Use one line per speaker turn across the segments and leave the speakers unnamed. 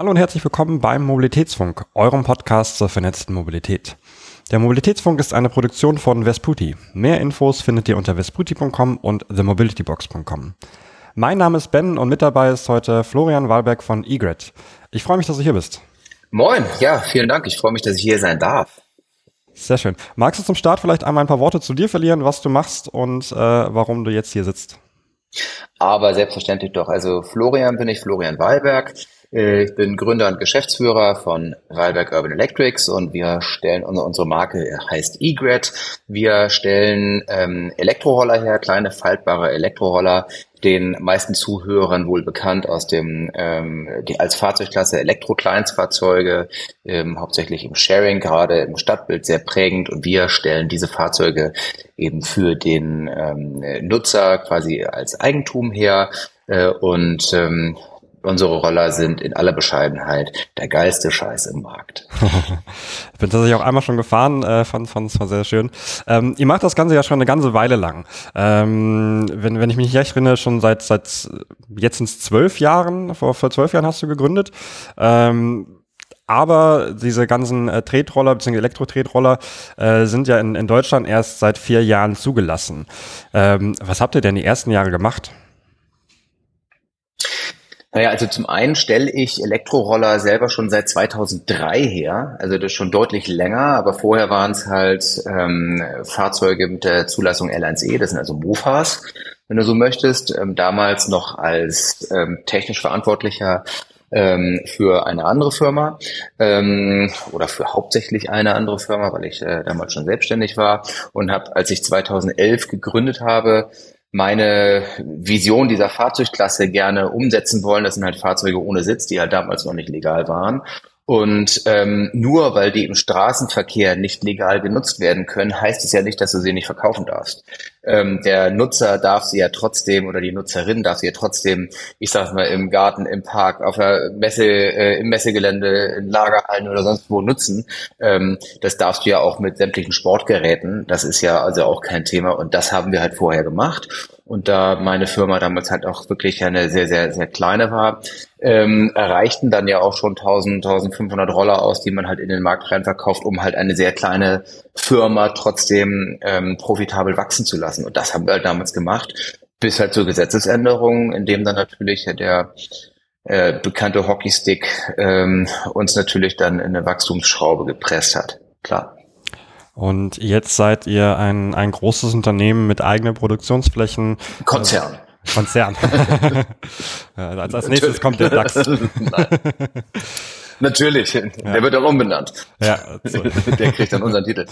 Hallo und herzlich willkommen beim Mobilitätsfunk, eurem Podcast zur vernetzten Mobilität. Der Mobilitätsfunk ist eine Produktion von Vesputi. Mehr Infos findet ihr unter vesputi.com und themobilitybox.com. Mein Name ist Ben und mit dabei ist heute Florian Wahlberg von eGrid. Ich freue mich, dass du hier bist.
Moin, ja, vielen Dank. Ich freue mich, dass ich hier sein darf.
Sehr schön. Magst du zum Start vielleicht einmal ein paar Worte zu dir verlieren, was du machst und äh, warum du jetzt hier sitzt?
Aber selbstverständlich doch. Also Florian bin ich, Florian Wahlberg. Äh, ich bin Gründer und Geschäftsführer von Wahlberg Urban Electrics und wir stellen unsere Marke heißt eGrid. Wir stellen ähm, Elektroroller her, kleine faltbare Elektroroller, den meisten Zuhörern wohl bekannt aus dem ähm, die, als Fahrzeugklasse Elektro-Kleinstfahrzeuge, ähm, hauptsächlich im Sharing, gerade im Stadtbild sehr prägend. Und wir stellen diese Fahrzeuge eben für den ähm, Nutzer quasi als Eigentum her. Äh, und ähm, unsere Roller sind in aller Bescheidenheit der geilste Scheiß im Markt.
ich bin tatsächlich auch einmal schon gefahren, äh, fand es sehr schön. Ähm, ihr macht das Ganze ja schon eine ganze Weile lang. Ähm, wenn, wenn ich mich recht erinnere, schon seit, seit jetzt ins zwölf Jahren, vor, vor zwölf Jahren hast du gegründet. Ähm, aber diese ganzen äh, Tretroller bzw. Elektro-Tretroller äh, sind ja in, in Deutschland erst seit vier Jahren zugelassen. Ähm, was habt ihr denn die ersten Jahre gemacht?
Naja, also zum einen stelle ich Elektroroller selber schon seit 2003 her, also das ist schon deutlich länger, aber vorher waren es halt ähm, Fahrzeuge mit der Zulassung L1E, das sind also Mofas, wenn du so möchtest, ähm, damals noch als ähm, technisch Verantwortlicher ähm, für eine andere Firma ähm, oder für hauptsächlich eine andere Firma, weil ich äh, damals schon selbstständig war und habe, als ich 2011 gegründet habe, meine Vision dieser Fahrzeugklasse gerne umsetzen wollen. Das sind halt Fahrzeuge ohne Sitz, die halt damals noch nicht legal waren. Und ähm, nur weil die im Straßenverkehr nicht legal genutzt werden können, heißt es ja nicht, dass du sie nicht verkaufen darfst. Ähm, der Nutzer darf sie ja trotzdem oder die Nutzerin darf sie ja trotzdem, ich sag mal, im Garten, im Park, auf der Messe, äh, im Messegelände, in Lagerhallen oder sonst wo nutzen. Ähm, das darfst du ja auch mit sämtlichen Sportgeräten. Das ist ja also auch kein Thema. Und das haben wir halt vorher gemacht. Und da meine Firma damals halt auch wirklich eine sehr, sehr, sehr kleine war, ähm, erreichten dann ja auch schon 1000, 1500 Roller aus, die man halt in den Markt rein verkauft, um halt eine sehr kleine Firma trotzdem ähm, profitabel wachsen zu lassen. Und das haben wir halt damals gemacht, bis halt zur Gesetzesänderung, in dem dann natürlich der äh, bekannte Hockeystick ähm, uns natürlich dann in eine Wachstumsschraube gepresst hat. Klar.
Und jetzt seid ihr ein, ein großes Unternehmen mit eigenen Produktionsflächen.
Konzern.
Konzern. als, als nächstes kommt der DAX.
Natürlich, ja. der wird auch umbenannt. Ja, so. der kriegt dann unseren Titel.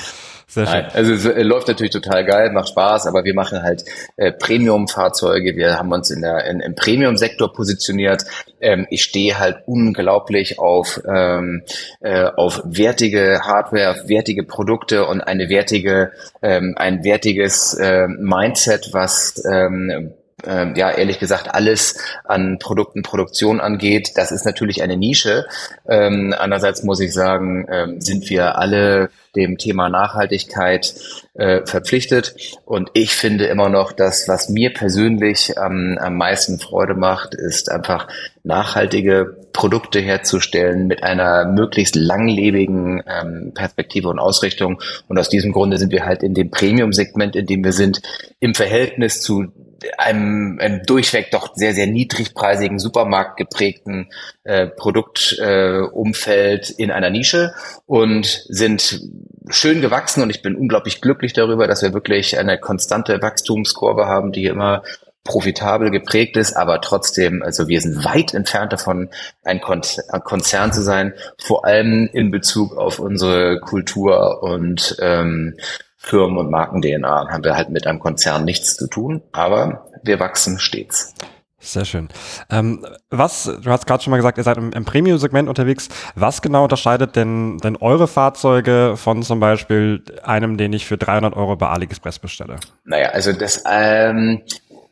Sehr schön. Nein, also es äh, läuft natürlich total geil, macht Spaß, aber wir machen halt äh, Premium-Fahrzeuge. Wir haben uns in der in, im Premium-Sektor positioniert. Ähm, ich stehe halt unglaublich auf ähm, äh, auf wertige Hardware, wertige Produkte und eine wertige ähm, ein wertiges äh, Mindset, was ähm, ähm, ja, ehrlich gesagt, alles an Produkten, Produktion angeht. Das ist natürlich eine Nische. Ähm, andererseits muss ich sagen, ähm, sind wir alle dem Thema Nachhaltigkeit äh, verpflichtet. Und ich finde immer noch, dass was mir persönlich ähm, am meisten Freude macht, ist einfach nachhaltige Produkte herzustellen mit einer möglichst langlebigen ähm, Perspektive und Ausrichtung. Und aus diesem Grunde sind wir halt in dem Premium-Segment, in dem wir sind, im Verhältnis zu einem, einem durchweg doch sehr, sehr niedrigpreisigen, Supermarkt geprägten äh, Produktumfeld äh, in einer Nische und sind schön gewachsen und ich bin unglaublich glücklich darüber, dass wir wirklich eine konstante Wachstumskurve haben, die immer profitabel geprägt ist, aber trotzdem, also wir sind weit entfernt davon, ein Konzern zu sein, vor allem in Bezug auf unsere Kultur und ähm, Firmen- und Marken-DNA haben wir halt mit einem Konzern nichts zu tun, aber wir wachsen stets.
Sehr schön. Ähm, was, du hast gerade schon mal gesagt, ihr seid im, im Premium-Segment unterwegs. Was genau unterscheidet denn, denn eure Fahrzeuge von zum Beispiel einem, den ich für 300 Euro bei AliExpress bestelle?
Naja, also das, ähm,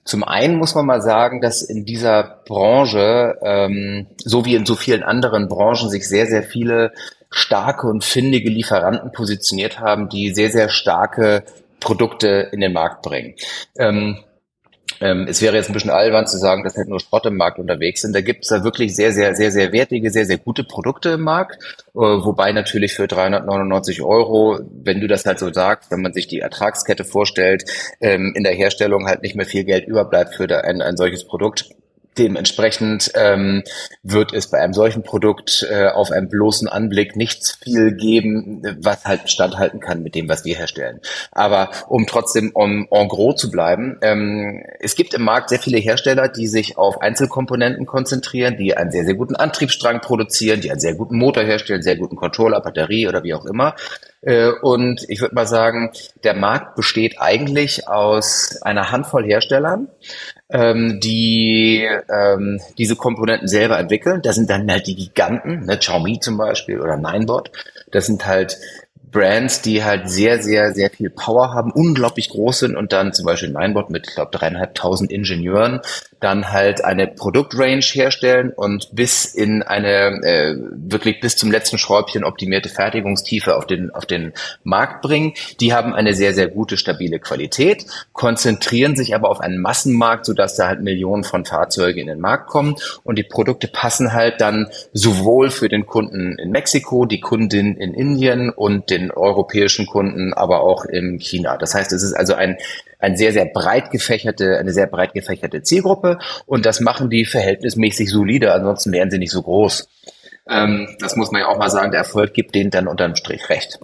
zum einen muss man mal sagen, dass in dieser Branche, ähm, so wie in so vielen anderen Branchen, sich sehr, sehr viele starke und findige Lieferanten positioniert haben, die sehr, sehr starke Produkte in den Markt bringen. Ähm, Ähm, es wäre jetzt ein bisschen albern zu sagen, dass halt nur Schrott im Markt unterwegs sind. Da gibt es da wirklich sehr, sehr, sehr, sehr wertige, sehr, sehr gute Produkte im Markt. Äh, wobei natürlich für 399 Euro, wenn du das halt so sagst, wenn man sich die Ertragskette vorstellt, ähm, in der Herstellung halt nicht mehr viel Geld überbleibt für ein, ein solches Produkt Dementsprechend ähm, wird es bei einem solchen Produkt äh, auf einen bloßen Anblick nichts viel geben, was halt standhalten kann mit dem, was wir herstellen. Aber um trotzdem en, en gros zu bleiben, ähm, es gibt im Markt sehr viele Hersteller, die sich auf Einzelkomponenten konzentrieren, die einen sehr, sehr guten Antriebsstrang produzieren, die einen sehr guten Motor herstellen, sehr guten Controller, Batterie oder wie auch immer. Äh, und ich würde mal sagen, der Markt besteht eigentlich aus einer Handvoll Herstellern, ähm, die ähm, diese Komponenten selber entwickeln. Das sind dann halt die Giganten, ne, Xiaomi zum Beispiel oder Ninebot. Das sind halt Brands, die halt sehr, sehr, sehr viel Power haben, unglaublich groß sind und dann zum Beispiel Ninebot mit, ich glaube, dreieinhalbtausend Ingenieuren dann halt eine Produktrange herstellen und bis in eine äh, wirklich bis zum letzten Schräubchen optimierte Fertigungstiefe auf den auf den Markt bringen. Die haben eine sehr sehr gute stabile Qualität, konzentrieren sich aber auf einen Massenmarkt, sodass da halt Millionen von Fahrzeugen in den Markt kommen und die Produkte passen halt dann sowohl für den Kunden in Mexiko, die Kundin in Indien und den europäischen Kunden, aber auch in China. Das heißt, es ist also ein ein sehr, sehr breit gefächerte, eine sehr breit gefächerte Zielgruppe und das machen die verhältnismäßig solide, ansonsten wären sie nicht so groß. Ähm, das muss man ja auch mal sagen, der Erfolg gibt denen dann unterm Strich recht.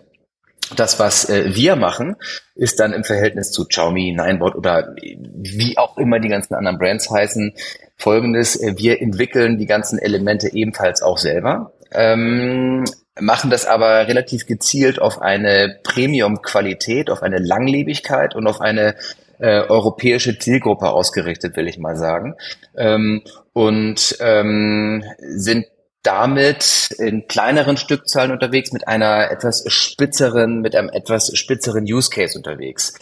Das, was äh, wir machen, ist dann im Verhältnis zu Xiaomi, Ninebot oder wie auch immer die ganzen anderen Brands heißen, folgendes. Äh, wir entwickeln die ganzen Elemente ebenfalls auch selber. Ähm, machen das aber relativ gezielt auf eine Premium-Qualität, auf eine Langlebigkeit und auf eine äh, europäische Zielgruppe ausgerichtet, will ich mal sagen. Ähm, und ähm, sind damit in kleineren Stückzahlen unterwegs, mit einer etwas spitzeren, mit einem etwas spitzeren Use Case unterwegs.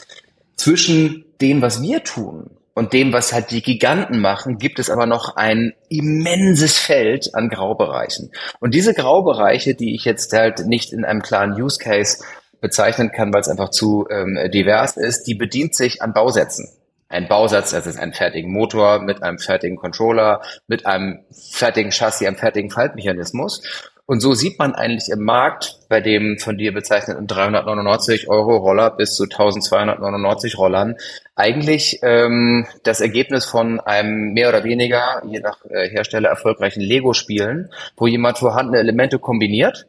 Zwischen dem, was wir tun und dem, was halt die Giganten machen, gibt es aber noch ein immenses Feld an Graubereichen. Und diese Graubereiche, die ich jetzt halt nicht in einem klaren Use Case bezeichnen kann, weil es einfach zu ähm, divers ist, die bedient sich an Bausätzen. Ein Bausatz, das ist ein fertigen Motor mit einem fertigen Controller, mit einem fertigen Chassis, einem fertigen Faltmechanismus. Und so sieht man eigentlich im Markt bei dem von dir bezeichneten 399 Euro Roller bis zu 1299 Rollern eigentlich ähm, das Ergebnis von einem mehr oder weniger, je nach äh, Hersteller, erfolgreichen Lego-Spielen, wo jemand vorhandene Elemente kombiniert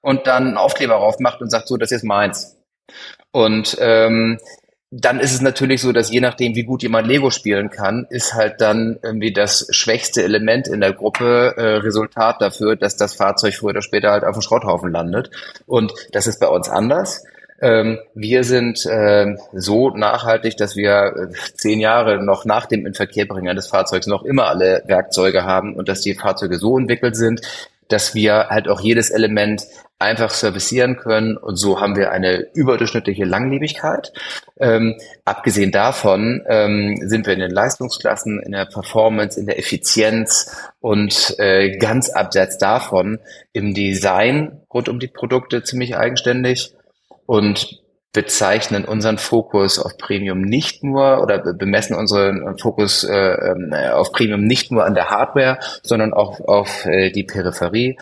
und dann einen Aufkleber drauf macht und sagt, so, das ist meins. Und ähm, dann ist es natürlich so, dass je nachdem, wie gut jemand Lego spielen kann, ist halt dann irgendwie das schwächste Element in der Gruppe äh, Resultat dafür, dass das Fahrzeug früher oder später halt auf dem Schrotthaufen landet. Und das ist bei uns anders. Ähm, wir sind äh, so nachhaltig, dass wir äh, zehn Jahre noch nach dem Inverkehrbringen des Fahrzeugs noch immer alle Werkzeuge haben und dass die Fahrzeuge so entwickelt sind, dass wir halt auch jedes Element einfach servicieren können und so haben wir eine überdurchschnittliche Langlebigkeit. Ähm, abgesehen davon ähm, sind wir in den Leistungsklassen, in der Performance, in der Effizienz und äh, ganz abseits davon im Design rund um die Produkte ziemlich eigenständig und bezeichnen unseren Fokus auf Premium nicht nur oder bemessen unseren Fokus äh, ähm, auf Premium nicht nur an der Hardware, sondern auch auf äh, die Peripherie.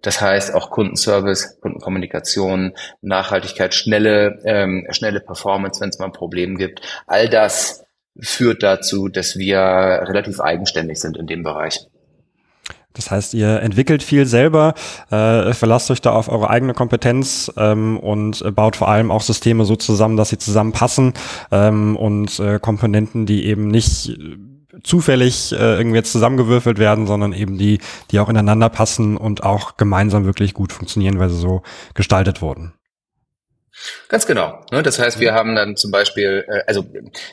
Das heißt auch Kundenservice, Kundenkommunikation, Nachhaltigkeit, schnelle, ähm, schnelle Performance, wenn es mal ein Problem gibt. All das führt dazu, dass wir relativ eigenständig sind in dem Bereich.
Das heißt, ihr entwickelt viel selber, äh, verlasst euch da auf eure eigene Kompetenz ähm, und äh, baut vor allem auch Systeme so zusammen, dass sie zusammenpassen ähm, und äh, Komponenten, die eben nicht äh, zufällig äh, irgendwie jetzt zusammengewürfelt werden, sondern eben die, die auch ineinander passen und auch gemeinsam wirklich gut funktionieren, weil sie so gestaltet wurden.
Ganz genau. Ne? Das heißt, wir haben dann zum Beispiel, äh, also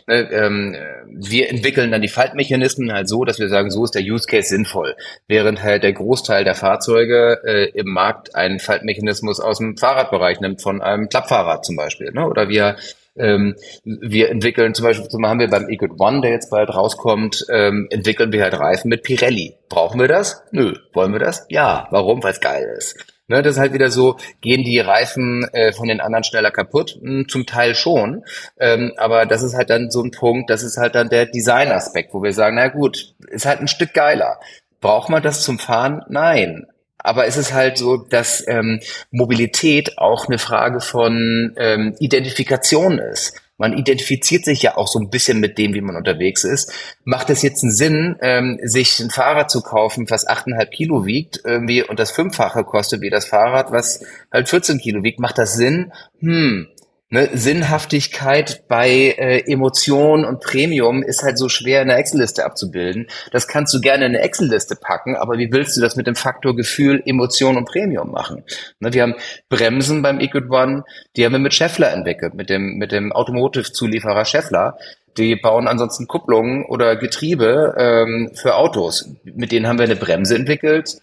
ne, ähm, wir entwickeln dann die Faltmechanismen halt so, dass wir sagen, so ist der Use Case sinnvoll, während halt der Großteil der Fahrzeuge äh, im Markt einen Faltmechanismus aus dem Fahrradbereich nimmt, von einem Klappfahrrad zum Beispiel. Ne? Oder wir ähm, wir entwickeln zum Beispiel, zum haben wir beim Egot One, der jetzt bald rauskommt, ähm, entwickeln wir halt Reifen mit Pirelli. Brauchen wir das? Nö. Wollen wir das? Ja. Warum? Weil es geil ist. Ne, das ist halt wieder so, gehen die Reifen äh, von den anderen schneller kaputt? Hm, zum Teil schon. Ähm, aber das ist halt dann so ein Punkt, das ist halt dann der Designaspekt, wo wir sagen, na gut, ist halt ein Stück geiler. Braucht man das zum Fahren? Nein. Aber es ist halt so, dass ähm, Mobilität auch eine Frage von ähm, Identifikation ist. Man identifiziert sich ja auch so ein bisschen mit dem, wie man unterwegs ist. Macht es jetzt einen Sinn, ähm, sich ein Fahrrad zu kaufen, was 8,5 Kilo wiegt, irgendwie und das Fünffache kostet wie das Fahrrad, was halt 14 Kilo wiegt? Macht das Sinn? Hm, ne, Sinnhaftigkeit bei äh, Emotion und Premium ist halt so schwer in der Excel-Liste abzubilden. Das kannst du gerne in eine Excel-Liste packen, aber wie willst du das mit dem Faktor Gefühl, Emotion und Premium machen? Ne, wir haben Bremsen beim Equid One, die haben wir mit Scheffler entwickelt, mit dem, mit dem Automotive-Zulieferer Scheffler. Die bauen ansonsten Kupplungen oder Getriebe ähm, für Autos. Mit denen haben wir eine Bremse entwickelt,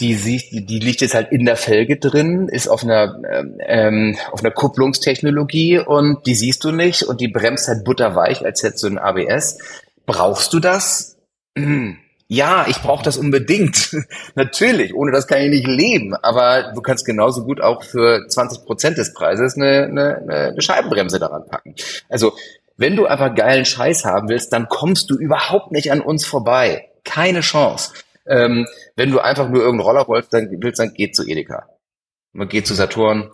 die, die, liegt jetzt halt in der Felge drin, ist auf einer, ähm, auf einer Kupplungstechnologie und die siehst du nicht und die bremst halt butterweich, als hättest du ein ABS. Brauchst du das? Hm. Ja, ich brauche das unbedingt. Natürlich, ohne das kann ich nicht leben. Aber du kannst genauso gut auch für 20 Prozent des Preises eine, eine, eine Scheibenbremse daran packen. Also, wenn du einfach geilen Scheiß haben willst, dann kommst du überhaupt nicht an uns vorbei. Keine Chance. Ähm, wenn du einfach nur irgendeinen Roller wolltest, dann willst, dann geht zu Edeka. Man geht zu Saturn.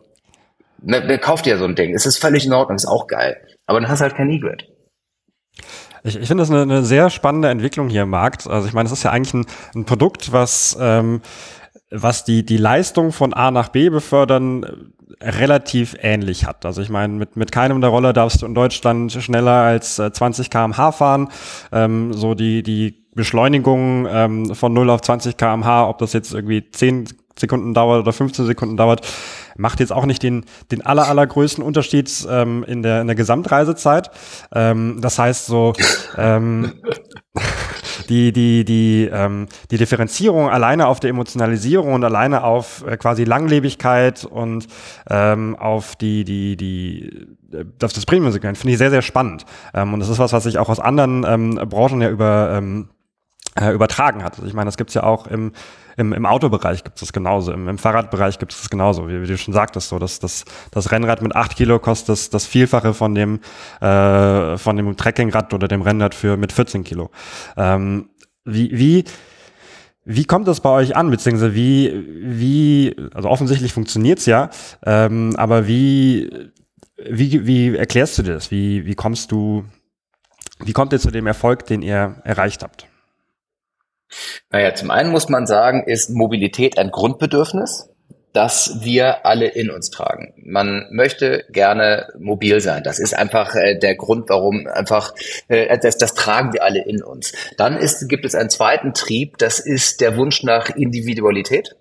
Ne, ne, kauft dir so ein Ding. Es ist völlig in Ordnung, ist auch geil. Aber dann hast du halt kein E-Grid.
Ich, ich finde das eine, eine sehr spannende Entwicklung hier im Markt. Also ich meine, es ist ja eigentlich ein, ein Produkt, was, ähm, was die, die Leistung von A nach B befördern relativ ähnlich hat. Also ich meine, mit, mit keinem der Roller darfst du in Deutschland schneller als äh, 20 km/h fahren. Ähm, so die, die Beschleunigung ähm, von 0 auf 20 kmh, ob das jetzt irgendwie 10 Sekunden dauert oder 15 Sekunden dauert, macht jetzt auch nicht den, den aller, allergrößten Unterschied ähm, in, der, in der Gesamtreisezeit. Ähm, das heißt so, ähm, die, die, die, ähm, die Differenzierung alleine auf der Emotionalisierung und alleine auf äh, quasi Langlebigkeit und ähm, auf die, die, die, äh, das, das Premium-Segment finde ich sehr, sehr spannend. Ähm, und das ist was, was ich auch aus anderen ähm, Branchen ja über ähm, äh, übertragen hat. Also ich meine, das gibt's ja auch im, im, im Autobereich gibt es das genauso, im, im Fahrradbereich gibt es das genauso, wie, wie, du schon sagtest, so dass das, das Rennrad mit acht Kilo kostet das, das Vielfache von dem äh, von dem Trekkingrad oder dem Rennrad für mit 14 Kilo. Ähm, wie, wie wie kommt das bei euch an, beziehungsweise wie, wie, also offensichtlich funktioniert's ja, ähm, aber wie, wie, wie erklärst du das? Wie, wie kommst du, wie kommt ihr zu dem Erfolg, den ihr erreicht habt?
Naja, zum einen muss man sagen, ist Mobilität ein Grundbedürfnis, das wir alle in uns tragen. Man möchte gerne mobil sein. Das ist einfach äh, der Grund, warum einfach äh, das, das tragen wir alle in uns. Dann ist, gibt es einen zweiten Trieb, das ist der Wunsch nach Individualität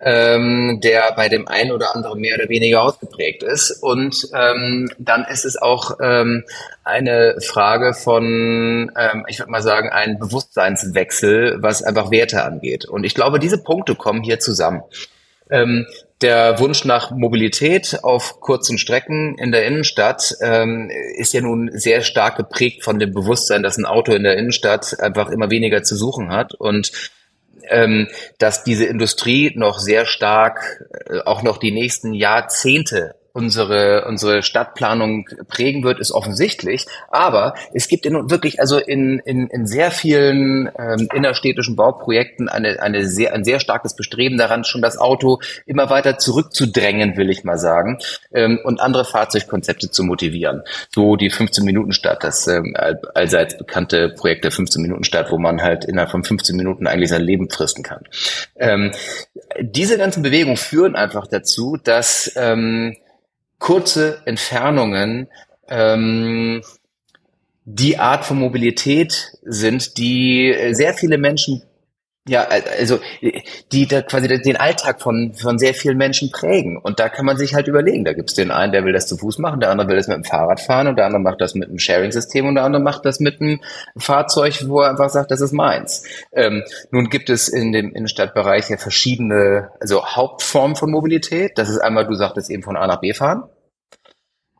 ähm, der bei dem einen oder anderen mehr oder weniger ausgeprägt ist. Und ähm, dann ist es auch ähm, eine Frage von, ähm, ich würde mal sagen, ein Bewusstseinswechsel, was einfach Werte angeht. Und ich glaube, diese Punkte kommen hier zusammen. Ähm, der Wunsch nach Mobilität auf kurzen Strecken in der Innenstadt ähm, ist ja nun sehr stark geprägt von dem Bewusstsein, dass ein Auto in der Innenstadt einfach immer weniger zu suchen hat und ähm, dass diese Industrie noch sehr stark, äh, auch noch die nächsten Jahrzehnte unsere, unsere Stadtplanung prägen wird, ist offensichtlich. Aber es gibt in, wirklich also in, in, in sehr vielen ähm, innerstädtischen Bauprojekten eine, eine sehr, ein sehr starkes Bestreben daran, schon das Auto immer weiter zurückzudrängen, will ich mal sagen, ähm, und andere Fahrzeugkonzepte zu motivieren. So die 15-Minuten-Stadt, das ähm, allseits bekannte Projekt der 15-Minuten-Stadt, wo man halt innerhalb von 15 Minuten eigentlich sein Leben fristen kann. Ähm, diese ganzen Bewegungen führen einfach dazu, dass ähm, kurze Entfernungen ähm, die Art von Mobilität sind, die sehr viele Menschen ja, also die da quasi den Alltag von, von sehr vielen Menschen prägen. Und da kann man sich halt überlegen. Da gibt's den einen, der will das zu Fuß machen, der andere will das mit dem Fahrrad fahren und der andere macht das mit einem Sharing-System und der andere macht das mit einem Fahrzeug, wo er einfach sagt, das ist meins. Ähm, nun gibt es in dem Innenstadtbereich ja verschiedene, also Hauptformen von Mobilität. Das ist einmal, du sagtest eben von A nach B fahren.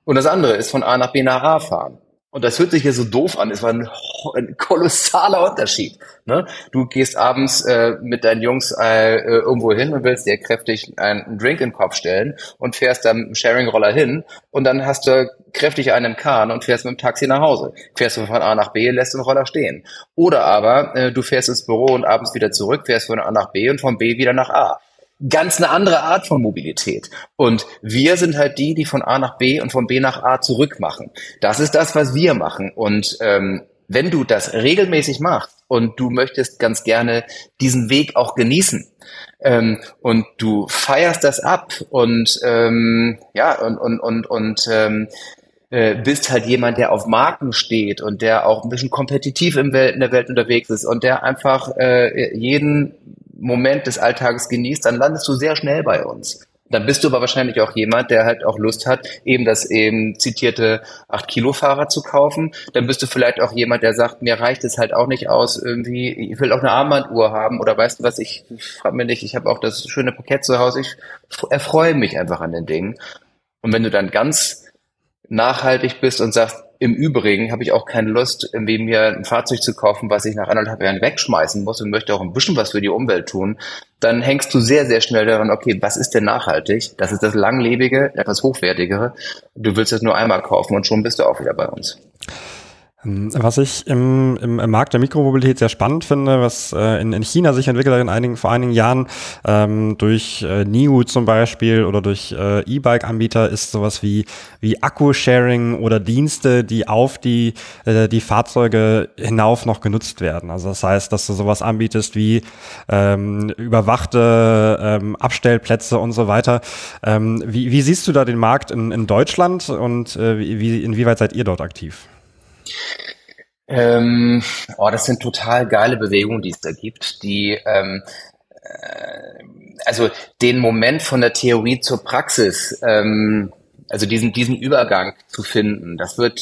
Und das andere ist von A nach B nach A fahren. Und das hört sich hier so doof an. Es war ein, ein kolossaler Unterschied. Ne? Du gehst abends äh, mit deinen Jungs äh, irgendwo hin und willst dir kräftig einen Drink in den Kopf stellen und fährst dann im Sharing-Roller hin und dann hast du kräftig einen im Kahn und fährst mit dem Taxi nach Hause. Fährst du von A nach B, lässt den Roller stehen. Oder aber äh, du fährst ins Büro und abends wieder zurück, fährst von A nach B und von B wieder nach A ganz eine andere Art von Mobilität. Und wir sind halt die, die von A nach B und von B nach A zurück machen. Das ist das, was wir machen. Und ähm, wenn du das regelmäßig machst und du möchtest ganz gerne diesen Weg auch genießen ähm, und du feierst das ab und ähm, ja und und und und ähm, äh, bist halt jemand, der auf Marken steht und der auch ein bisschen kompetitiv im Welt, in der Welt unterwegs ist und der einfach äh, jeden Moment des Alltages genießt, dann landest du sehr schnell bei uns. Dann bist du aber wahrscheinlich auch jemand, der halt auch Lust hat, eben das eben zitierte 8-Kilo-Fahrrad zu kaufen. Dann bist du vielleicht auch jemand, der sagt, mir reicht es halt auch nicht aus, irgendwie, ich will auch eine Armbanduhr haben oder weißt du was, ich frage mir nicht, ich habe auch das schöne Paket zu Hause, ich erfreue mich einfach an den Dingen. Und wenn du dann ganz nachhaltig bist und sagst, im Übrigen habe ich auch keine Lust, irgendwie mir ein Fahrzeug zu kaufen, was ich nach anderthalb Jahren wegschmeißen muss und möchte auch ein bisschen was für die Umwelt tun. Dann hängst du sehr, sehr schnell daran, okay, was ist denn nachhaltig? Das ist das langlebige, etwas hochwertigere. Du willst es nur einmal kaufen und schon bist du auch wieder bei uns.
Ähm, was ich im, im, im Markt der Mikromobilität sehr spannend finde, was äh, in, in China sich entwickelt hat in einigen, vor einigen Jahren ähm, durch äh, NIU zum Beispiel oder durch äh, E-Bike-Anbieter, ist sowas wie, wie Akku-Sharing oder Dienste, die auf die, äh, die Fahrzeuge hinauf noch genutzt werden. Also das heißt, dass du sowas anbietest wie ähm, überwachte ähm, Abstellplätze und so weiter. Ähm, wie, wie siehst du da den Markt in, in Deutschland und äh, wie, inwieweit seid ihr dort aktiv?
Ähm, oh, das sind total geile Bewegungen, die es da gibt, die ähm, äh, also den Moment von der Theorie zur Praxis, ähm, also diesen diesen Übergang zu finden, das wird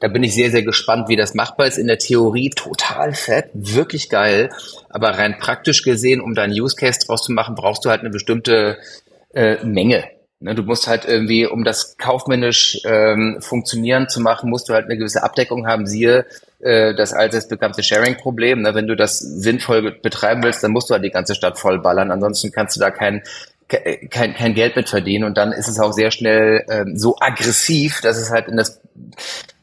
da bin ich sehr, sehr gespannt, wie das machbar ist. In der Theorie total fett, wirklich geil. Aber rein praktisch gesehen, um da einen Use Case draus zu machen, brauchst du halt eine bestimmte äh, Menge. Ne, du musst halt irgendwie, um das kaufmännisch ähm, funktionieren zu machen, musst du halt eine gewisse Abdeckung haben. Siehe äh, das altes bekannte Sharing-Problem. Ne? Wenn du das sinnvoll betreiben willst, dann musst du halt die ganze Stadt vollballern. Ansonsten kannst du da kein, kein, kein Geld mit verdienen. Und dann ist es auch sehr schnell ähm, so aggressiv, dass es halt in das,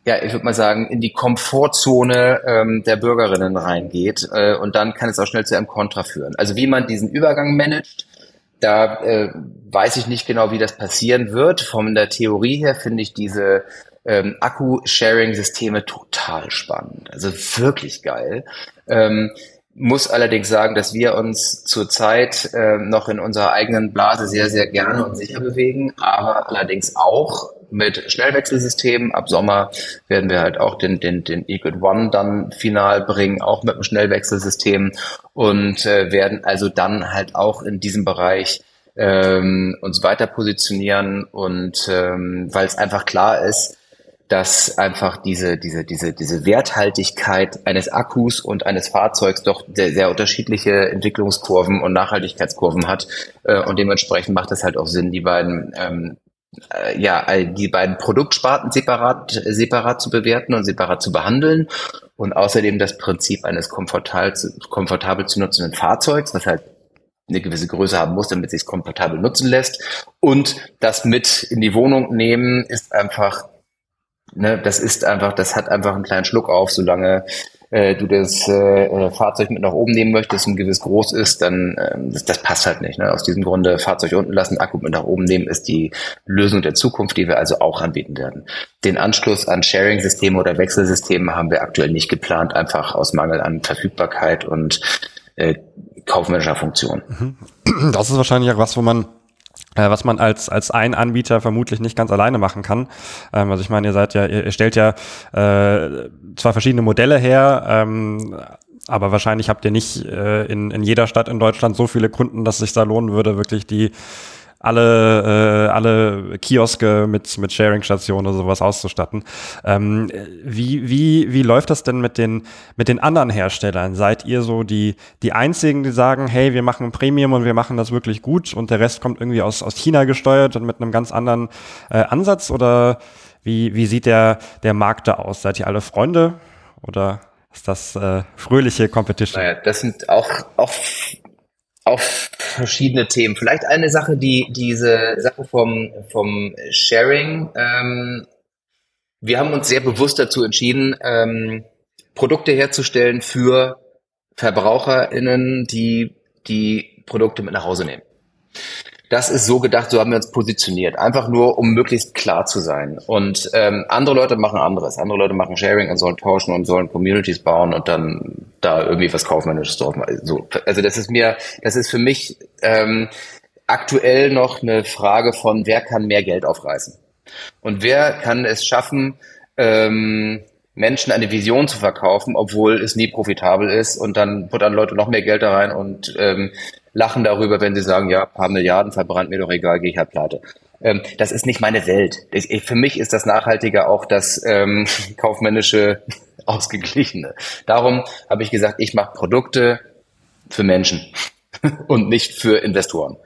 ja, ich würde mal sagen, in die Komfortzone ähm, der Bürgerinnen reingeht. Äh, und dann kann es auch schnell zu einem Kontra führen. Also wie man diesen Übergang managt, da äh, weiß ich nicht genau, wie das passieren wird. Von der Theorie her finde ich diese ähm, Akku-Sharing-Systeme total spannend. Also wirklich geil. Ähm, muss allerdings sagen, dass wir uns zurzeit äh, noch in unserer eigenen Blase sehr, sehr gerne und sicher bewegen, aber allerdings auch mit Schnellwechselsystemen. Ab Sommer werden wir halt auch den, den, den Equid One dann final bringen, auch mit einem Schnellwechselsystem und äh, werden also dann halt auch in diesem Bereich ähm, uns weiter positionieren und ähm, weil es einfach klar ist, dass einfach diese, diese, diese, diese Werthaltigkeit eines Akkus und eines Fahrzeugs doch sehr, sehr unterschiedliche Entwicklungskurven und Nachhaltigkeitskurven hat. Äh, und dementsprechend macht es halt auch Sinn, die beiden ähm, äh, ja, die beiden Produktsparten separat, separat zu bewerten und separat zu behandeln. Und außerdem das Prinzip eines komfortabel, komfortabel zu nutzenden Fahrzeugs, was halt eine gewisse Größe haben muss, damit es sich komfortabel nutzen lässt. Und das mit in die Wohnung nehmen ist einfach, ne, das ist einfach, das hat einfach einen kleinen Schluck auf, solange äh, du das äh, Fahrzeug mit nach oben nehmen möchtest und gewiss groß ist, dann äh, das, das passt halt nicht. Ne? Aus diesem Grunde Fahrzeug unten lassen, Akku mit nach oben nehmen, ist die Lösung der Zukunft, die wir also auch anbieten werden. Den Anschluss an Sharing-Systeme oder Wechselsysteme haben wir aktuell nicht geplant, einfach aus Mangel an Verfügbarkeit und äh, kaufmännischer Funktion.
Mhm. Das ist wahrscheinlich auch was, wo man äh, was man als, als ein Anbieter vermutlich nicht ganz alleine machen kann. Ähm, also ich meine, ihr seid ja, ihr, ihr stellt ja äh, zwar verschiedene Modelle her, ähm, aber wahrscheinlich habt ihr nicht äh, in, in jeder Stadt in Deutschland so viele Kunden, dass sich da lohnen würde, wirklich die alle, äh, alle Kioske mit, mit Sharing-Stationen oder sowas auszustatten. Ähm, wie, wie, wie läuft das denn mit den, mit den anderen Herstellern? Seid ihr so die, die einzigen, die sagen, hey, wir machen Premium und wir machen das wirklich gut und der Rest kommt irgendwie aus, aus China gesteuert und mit einem ganz anderen äh, Ansatz? Oder wie, wie sieht der, der Markt da aus? Seid ihr alle Freunde oder ist das äh, fröhliche Competition?
Naja, das sind auch, auch auf verschiedene Themen. Vielleicht eine Sache, die diese Sache vom, vom Sharing. Ähm, wir haben uns sehr bewusst dazu entschieden, ähm, Produkte herzustellen für VerbraucherInnen, die die Produkte mit nach Hause nehmen. Das ist so gedacht, so haben wir uns positioniert. Einfach nur, um möglichst klar zu sein. Und ähm, andere Leute machen anderes. Andere Leute machen Sharing und sollen tauschen und sollen Communities bauen und dann da irgendwie was Kaufmännisches drauf machen. So, also das ist mir, das ist für mich ähm, aktuell noch eine Frage von, wer kann mehr Geld aufreißen? Und wer kann es schaffen, ähm, Menschen eine Vision zu verkaufen, obwohl es nie profitabel ist und dann puttern Leute noch mehr Geld da rein und ähm, lachen darüber, wenn sie sagen, ja, paar Milliarden verbrannt mir doch egal, gehe ich halt pleite. Ähm, das ist nicht meine Welt. Ich, ich, für mich ist das Nachhaltige auch das ähm, kaufmännische Ausgeglichene. Darum habe ich gesagt, ich mache Produkte für Menschen und nicht für Investoren.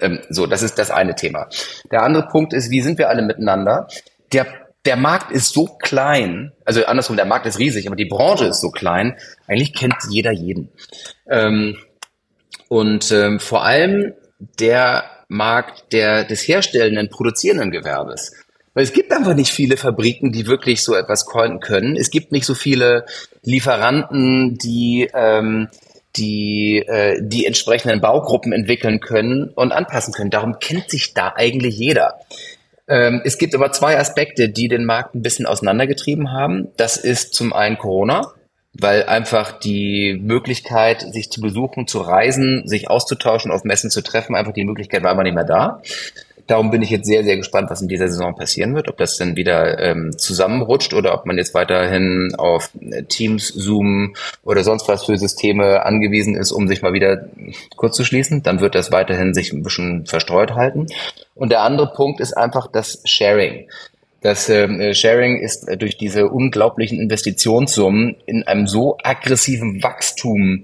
Ähm, so, das ist das eine Thema. Der andere Punkt ist, wie sind wir alle miteinander? Der der Markt ist so klein, also andersrum, der Markt ist riesig, aber die Branche ist so klein, eigentlich kennt jeder jeden. Ähm, und ähm, vor allem der Markt der, des herstellenden, produzierenden Gewerbes. Weil es gibt einfach nicht viele Fabriken, die wirklich so etwas können. Es gibt nicht so viele Lieferanten, die ähm, die äh, die entsprechenden Baugruppen entwickeln können und anpassen können. Darum kennt sich da eigentlich jeder. Ähm, es gibt aber zwei Aspekte, die den Markt ein bisschen auseinandergetrieben haben. Das ist zum einen Corona weil einfach die Möglichkeit, sich zu besuchen, zu reisen, sich auszutauschen, auf Messen zu treffen, einfach die Möglichkeit war einfach nicht mehr da. Darum bin ich jetzt sehr, sehr gespannt, was in dieser Saison passieren wird, ob das dann wieder ähm, zusammenrutscht oder ob man jetzt weiterhin auf Teams, Zoom oder sonst was für Systeme angewiesen ist, um sich mal wieder kurz zu schließen. Dann wird das weiterhin sich ein bisschen verstreut halten. Und der andere Punkt ist einfach das Sharing. Das ähm, äh, Sharing ist äh, durch diese unglaublichen Investitionssummen in einem so aggressiven Wachstum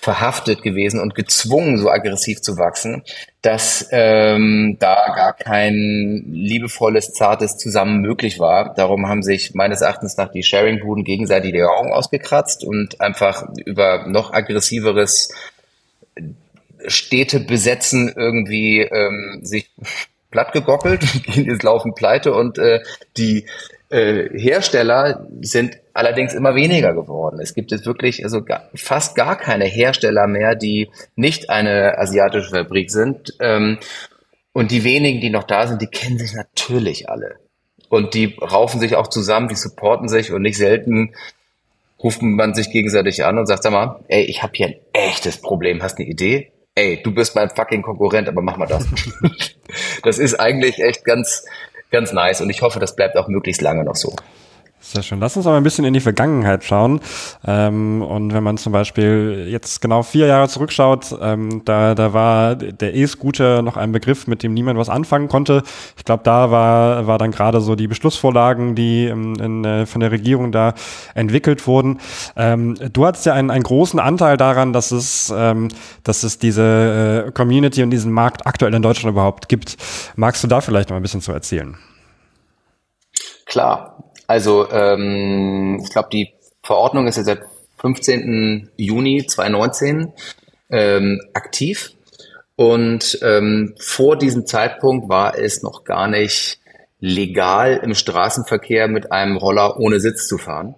verhaftet gewesen und gezwungen, so aggressiv zu wachsen, dass ähm, da gar kein liebevolles, zartes Zusammen möglich war. Darum haben sich meines Erachtens nach die Sharing-Buden gegenseitig die Augen ausgekratzt und einfach über noch aggressiveres Städte besetzen irgendwie ähm, sich plattgegockelt, gehen ins Laufen pleite und äh, die äh, Hersteller sind allerdings immer weniger geworden. Es gibt jetzt wirklich also gar, fast gar keine Hersteller mehr, die nicht eine asiatische Fabrik sind. Ähm, und die wenigen, die noch da sind, die kennen sich natürlich alle. Und die raufen sich auch zusammen, die supporten sich und nicht selten ruft man sich gegenseitig an und sagt, sag mal, ey, ich habe hier ein echtes Problem, hast eine Idee? Ey, du bist mein fucking Konkurrent, aber mach mal das. das ist eigentlich echt ganz, ganz nice und ich hoffe, das bleibt auch möglichst lange noch so.
Sehr schön. Lass uns aber ein bisschen in die Vergangenheit schauen. Ähm, und wenn man zum Beispiel jetzt genau vier Jahre zurückschaut, ähm, da, da war der E-Scooter noch ein Begriff, mit dem niemand was anfangen konnte. Ich glaube, da war, war dann gerade so die Beschlussvorlagen, die in, in, äh, von der Regierung da entwickelt wurden. Ähm, du hattest ja einen, einen großen Anteil daran, dass es, ähm, dass es diese äh, Community und diesen Markt aktuell in Deutschland überhaupt gibt. Magst du da vielleicht noch ein bisschen zu erzählen?
Klar, also ähm, ich glaube, die Verordnung ist ja seit 15. Juni 2019 ähm, aktiv. Und ähm, vor diesem Zeitpunkt war es noch gar nicht legal, im Straßenverkehr mit einem Roller ohne Sitz zu fahren,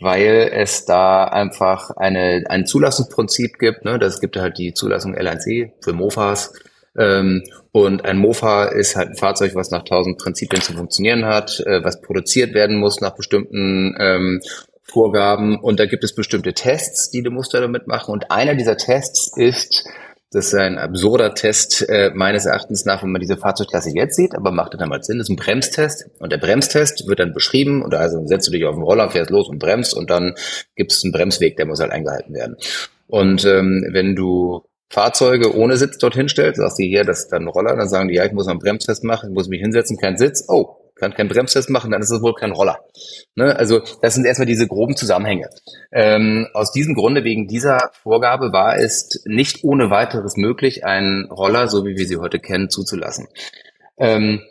weil es da einfach eine, ein Zulassungsprinzip gibt. Ne? Das gibt halt die Zulassung L1E für Mofas ähm, und ein Mofa ist halt ein Fahrzeug, was nach tausend Prinzipien zu funktionieren hat, äh, was produziert werden muss nach bestimmten ähm, Vorgaben. Und da gibt es bestimmte Tests, die du musst da damit machen. Und einer dieser Tests ist, das ist ein absurder Test äh, meines Erachtens nach, wenn man diese Fahrzeugklasse jetzt sieht, aber macht dann mal Sinn, das ist ein Bremstest. Und der Bremstest wird dann beschrieben und also setzt du dich auf den Roller, fährst los und bremst und dann gibt es einen Bremsweg, der muss halt eingehalten werden. Und ähm, wenn du Fahrzeuge ohne Sitz dorthin stellt, sagst du hier, das ist dann ein Roller, dann sagen die, ja, ich muss mal einen Bremstest machen, ich muss mich hinsetzen, kein Sitz. Oh, kann keinen Bremstest machen, dann ist es wohl kein Roller. Ne? Also das sind erstmal diese groben Zusammenhänge. Ähm, aus diesem Grunde, wegen dieser Vorgabe, war es nicht ohne weiteres möglich, einen Roller, so wie wir sie heute kennen, zuzulassen. Ähm,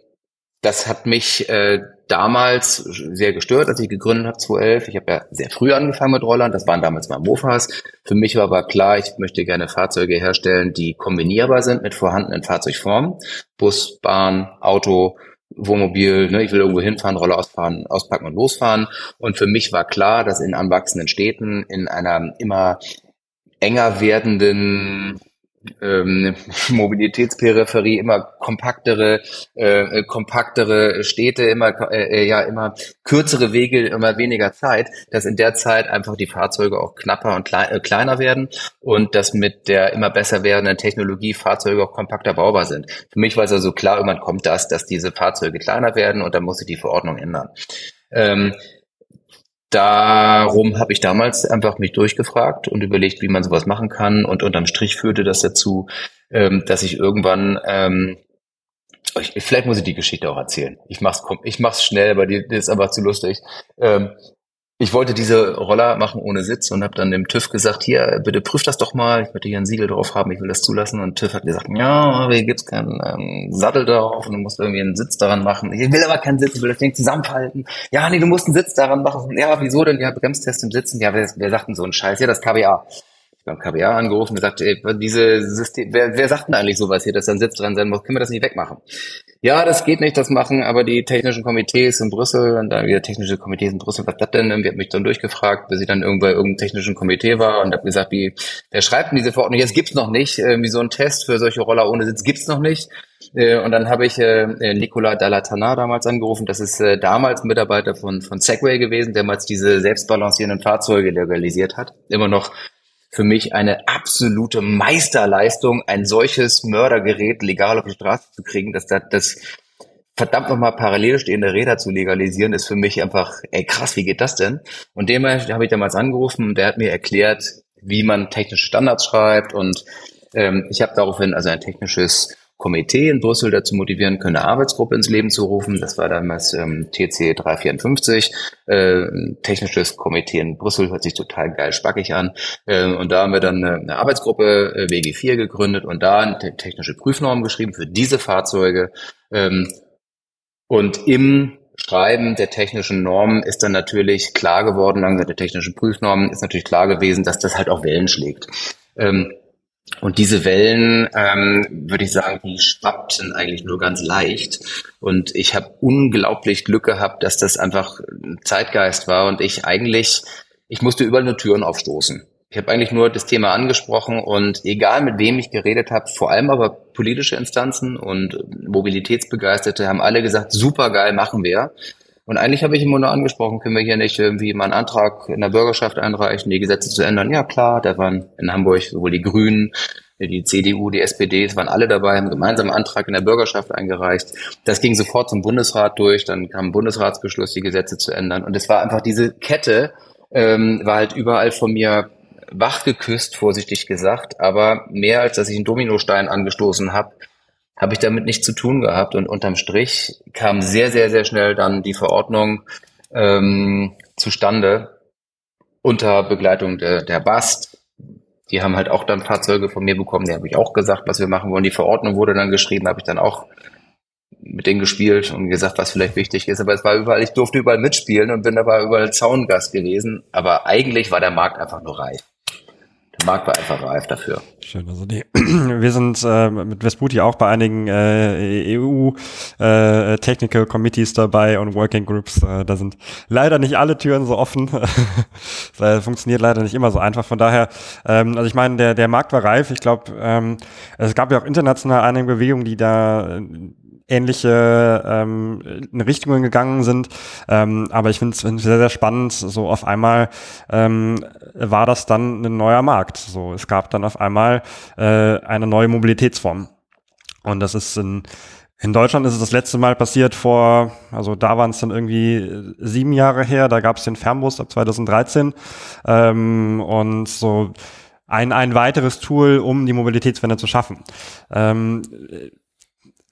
das hat mich äh, damals sehr gestört, als ich gegründet habe, 2011. Ich habe ja sehr früh angefangen mit Rollern, das waren damals mal Mofas. Für mich war aber klar, ich möchte gerne Fahrzeuge herstellen, die kombinierbar sind mit vorhandenen Fahrzeugformen. Bus, Bahn, Auto, Wohnmobil, ne, ich will irgendwo hinfahren, Rolle ausfahren, auspacken und losfahren. Und für mich war klar, dass in anwachsenden Städten in einer immer enger werdenden ähm, Mobilitätsperipherie immer kompaktere, äh, kompaktere Städte, immer äh, ja immer kürzere Wege, immer weniger Zeit, dass in der Zeit einfach die Fahrzeuge auch knapper und klei äh, kleiner werden und dass mit der immer besser werdenden Technologie Fahrzeuge auch kompakter baubar sind. Für mich war es also klar, irgendwann kommt das, dass diese Fahrzeuge kleiner werden und dann muss sich die Verordnung ändern. Ähm, Darum habe ich damals einfach mich durchgefragt und überlegt, wie man sowas machen kann. Und unterm Strich führte das dazu, ähm, dass ich irgendwann, ähm, ich, vielleicht muss ich die Geschichte auch erzählen. Ich mach's, ich mach's schnell, aber die, die ist einfach zu lustig. Ähm, ich wollte diese Roller machen ohne Sitz und habe dann dem TÜV gesagt, hier, bitte prüf das doch mal, ich möchte hier ein Siegel drauf haben, ich will das zulassen. Und TÜV hat gesagt, ja, hier gibt's keinen ähm, Sattel drauf und du musst irgendwie einen Sitz daran machen. Ich will aber keinen Sitz, ich will das Ding zusammenfalten. Ja, nee, du musst einen Sitz daran machen. Ja, wieso denn? Ja, Bremstest im Sitzen. Ja, wer, wer sagt denn so einen Scheiß? Ja, das KBA beim KBA angerufen und gesagt, ey, diese System, wer, wer sagt denn eigentlich sowas hier, dass da Sitz dran sein muss? Können wir das nicht wegmachen? Ja, das geht nicht, das machen aber die technischen Komitees in Brüssel und dann wieder technische Komitees in Brüssel, was das denn? Irgendwie hat mich dann durchgefragt, bis ich dann irgendwo bei irgendeinem technischen Komitee war und habe gesagt, wie, wer schreibt denn diese Verordnung? Jetzt gibt's noch nicht, irgendwie so ein Test für solche Roller ohne Sitz gibt's noch nicht. Äh, und dann habe ich äh, Nicola Dalatana damals angerufen. Das ist äh, damals Mitarbeiter von, von Segway gewesen, der damals diese selbstbalancierenden Fahrzeuge legalisiert hat. Immer noch für mich eine absolute Meisterleistung, ein solches Mördergerät legal auf die Straße zu kriegen, dass das, das verdammt nochmal parallel stehende Räder zu legalisieren, ist für mich einfach, ey krass, wie geht das denn? Und dem habe ich damals angerufen und der hat mir erklärt, wie man technische Standards schreibt und ähm, ich habe daraufhin also ein technisches Komitee in Brüssel dazu motivieren können, eine Arbeitsgruppe ins Leben zu rufen. Das war damals ähm, TC 354, äh, technisches Komitee in Brüssel, hört sich total geil spackig an. Äh, und da haben wir dann eine, eine Arbeitsgruppe äh, WG4 gegründet und da eine technische Prüfnorm geschrieben für diese Fahrzeuge. Ähm, und im Schreiben der technischen Normen ist dann natürlich klar geworden, langsam der technischen Prüfnormen ist natürlich klar gewesen, dass das halt auch Wellen schlägt. Ähm, und diese Wellen, ähm, würde ich sagen, die schwappten eigentlich nur ganz leicht. Und ich habe unglaublich Glück gehabt, dass das einfach Zeitgeist war und ich eigentlich, ich musste überall nur Türen aufstoßen. Ich habe eigentlich nur das Thema angesprochen und egal mit wem ich geredet habe, vor allem aber politische Instanzen und Mobilitätsbegeisterte haben alle gesagt, super geil, machen wir. Und eigentlich habe ich immer nur angesprochen, können wir hier nicht irgendwie mal einen Antrag in der Bürgerschaft einreichen, die Gesetze zu ändern? Ja klar, da waren in Hamburg sowohl die Grünen, die CDU, die SPD, es waren alle dabei, haben gemeinsam einen Antrag in der Bürgerschaft eingereicht. Das ging sofort zum Bundesrat durch, dann kam ein Bundesratsbeschluss, die Gesetze zu ändern. Und es war einfach diese Kette, ähm, war halt überall von mir wach geküsst, vorsichtig gesagt, aber mehr als dass ich einen Dominostein angestoßen habe, habe ich damit nichts zu tun gehabt. Und unterm Strich kam sehr, sehr, sehr schnell dann die Verordnung ähm, zustande unter Begleitung der, der BAST. Die haben halt auch dann Fahrzeuge von mir bekommen, die habe ich auch gesagt, was wir machen wollen. Die Verordnung wurde dann geschrieben, habe ich dann auch mit denen gespielt und gesagt, was vielleicht wichtig ist. Aber es war überall, ich durfte überall mitspielen und bin dabei überall Zaungast gewesen. Aber eigentlich war der Markt einfach nur reif. Der Markt war einfach reif dafür.
Schön, also die, wir sind äh, mit Vesputi auch bei einigen äh, EU äh, Technical Committees dabei und Working Groups. Äh, da sind leider nicht alle Türen so offen. das funktioniert leider nicht immer so einfach. Von daher, ähm, also ich meine, der, der Markt war reif. Ich glaube, ähm, es gab ja auch international einige Bewegungen, die da ähnliche ähm, Richtungen gegangen sind. Ähm, aber ich finde es sehr, sehr spannend. So auf einmal ähm, war das dann ein neuer Markt. So, es gab dann auf einmal äh, eine neue Mobilitätsform. Und das ist in, in Deutschland ist es das letzte Mal passiert vor, also da waren es dann irgendwie sieben Jahre her, da gab es den Fernbus ab 2013. Ähm, und so ein, ein weiteres Tool, um die Mobilitätswende zu schaffen. Ähm,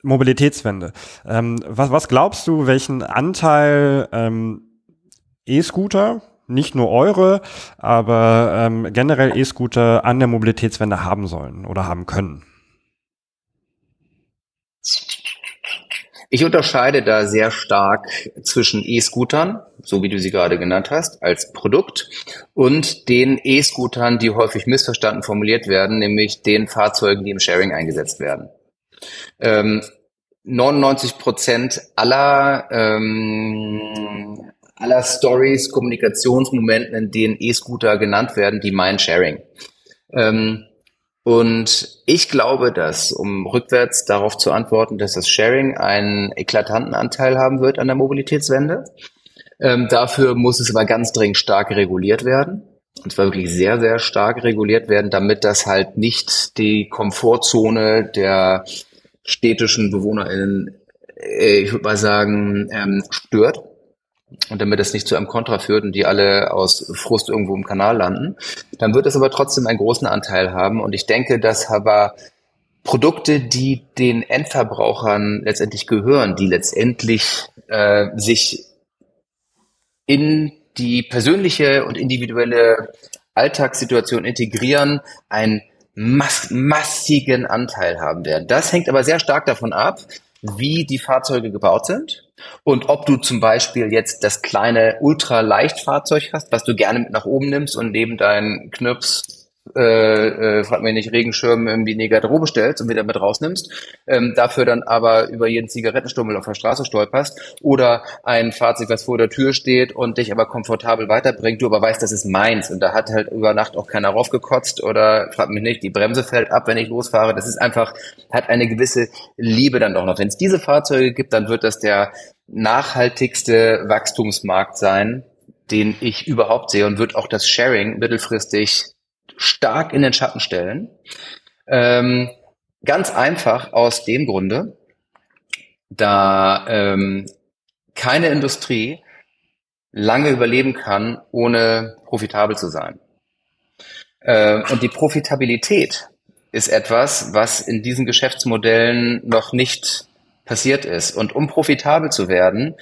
Mobilitätswende. Ähm, was, was glaubst du, welchen Anteil ähm, E-Scooter, nicht nur eure, aber ähm, generell E-Scooter an der Mobilitätswende haben sollen oder haben können?
Ich unterscheide da sehr stark zwischen E-Scootern, so wie du sie gerade genannt hast, als Produkt und den E-Scootern, die häufig missverstanden formuliert werden, nämlich den Fahrzeugen, die im Sharing eingesetzt werden. Ähm, 99 Prozent aller ähm, aller Stories, Kommunikationsmomenten, in denen E-Scooter genannt werden, die meinen Sharing. Ähm, und ich glaube, dass, um rückwärts darauf zu antworten, dass das Sharing einen eklatanten Anteil haben wird an der Mobilitätswende. Ähm, dafür muss es aber ganz dringend stark reguliert werden. Und zwar wirklich sehr, sehr stark reguliert werden, damit das halt nicht die Komfortzone der städtischen BewohnerInnen, äh, ich würde mal sagen, ähm, stört und damit es nicht zu einem Kontra führt und die alle aus Frust irgendwo im Kanal landen, dann wird es aber trotzdem einen großen Anteil haben. Und ich denke, dass aber Produkte, die den Endverbrauchern letztendlich gehören, die letztendlich äh, sich in die persönliche und individuelle Alltagssituation integrieren, einen mass massigen Anteil haben werden. Das hängt aber sehr stark davon ab, wie die Fahrzeuge gebaut sind und ob du zum Beispiel jetzt das kleine Ultraleichtfahrzeug hast, was du gerne mit nach oben nimmst und neben deinen Knirps äh, äh, frag mich nicht, Regenschirm irgendwie in die Garderobe stellst und wieder mit rausnimmst, ähm, dafür dann aber über jeden Zigarettenstummel auf der Straße stolperst oder ein Fahrzeug, was vor der Tür steht und dich aber komfortabel weiterbringt, du aber weißt, das ist meins und da hat halt über Nacht auch keiner raufgekotzt oder frag mich nicht, die Bremse fällt ab, wenn ich losfahre. Das ist einfach, hat eine gewisse Liebe dann doch noch. Wenn es diese Fahrzeuge gibt, dann wird das der nachhaltigste Wachstumsmarkt sein, den ich überhaupt sehe und wird auch das Sharing mittelfristig stark in den Schatten stellen. Ähm, ganz einfach aus dem Grunde, da ähm, keine Industrie lange überleben kann, ohne profitabel zu sein. Äh, und die Profitabilität ist etwas, was in diesen Geschäftsmodellen noch nicht passiert ist. Und um profitabel zu werden,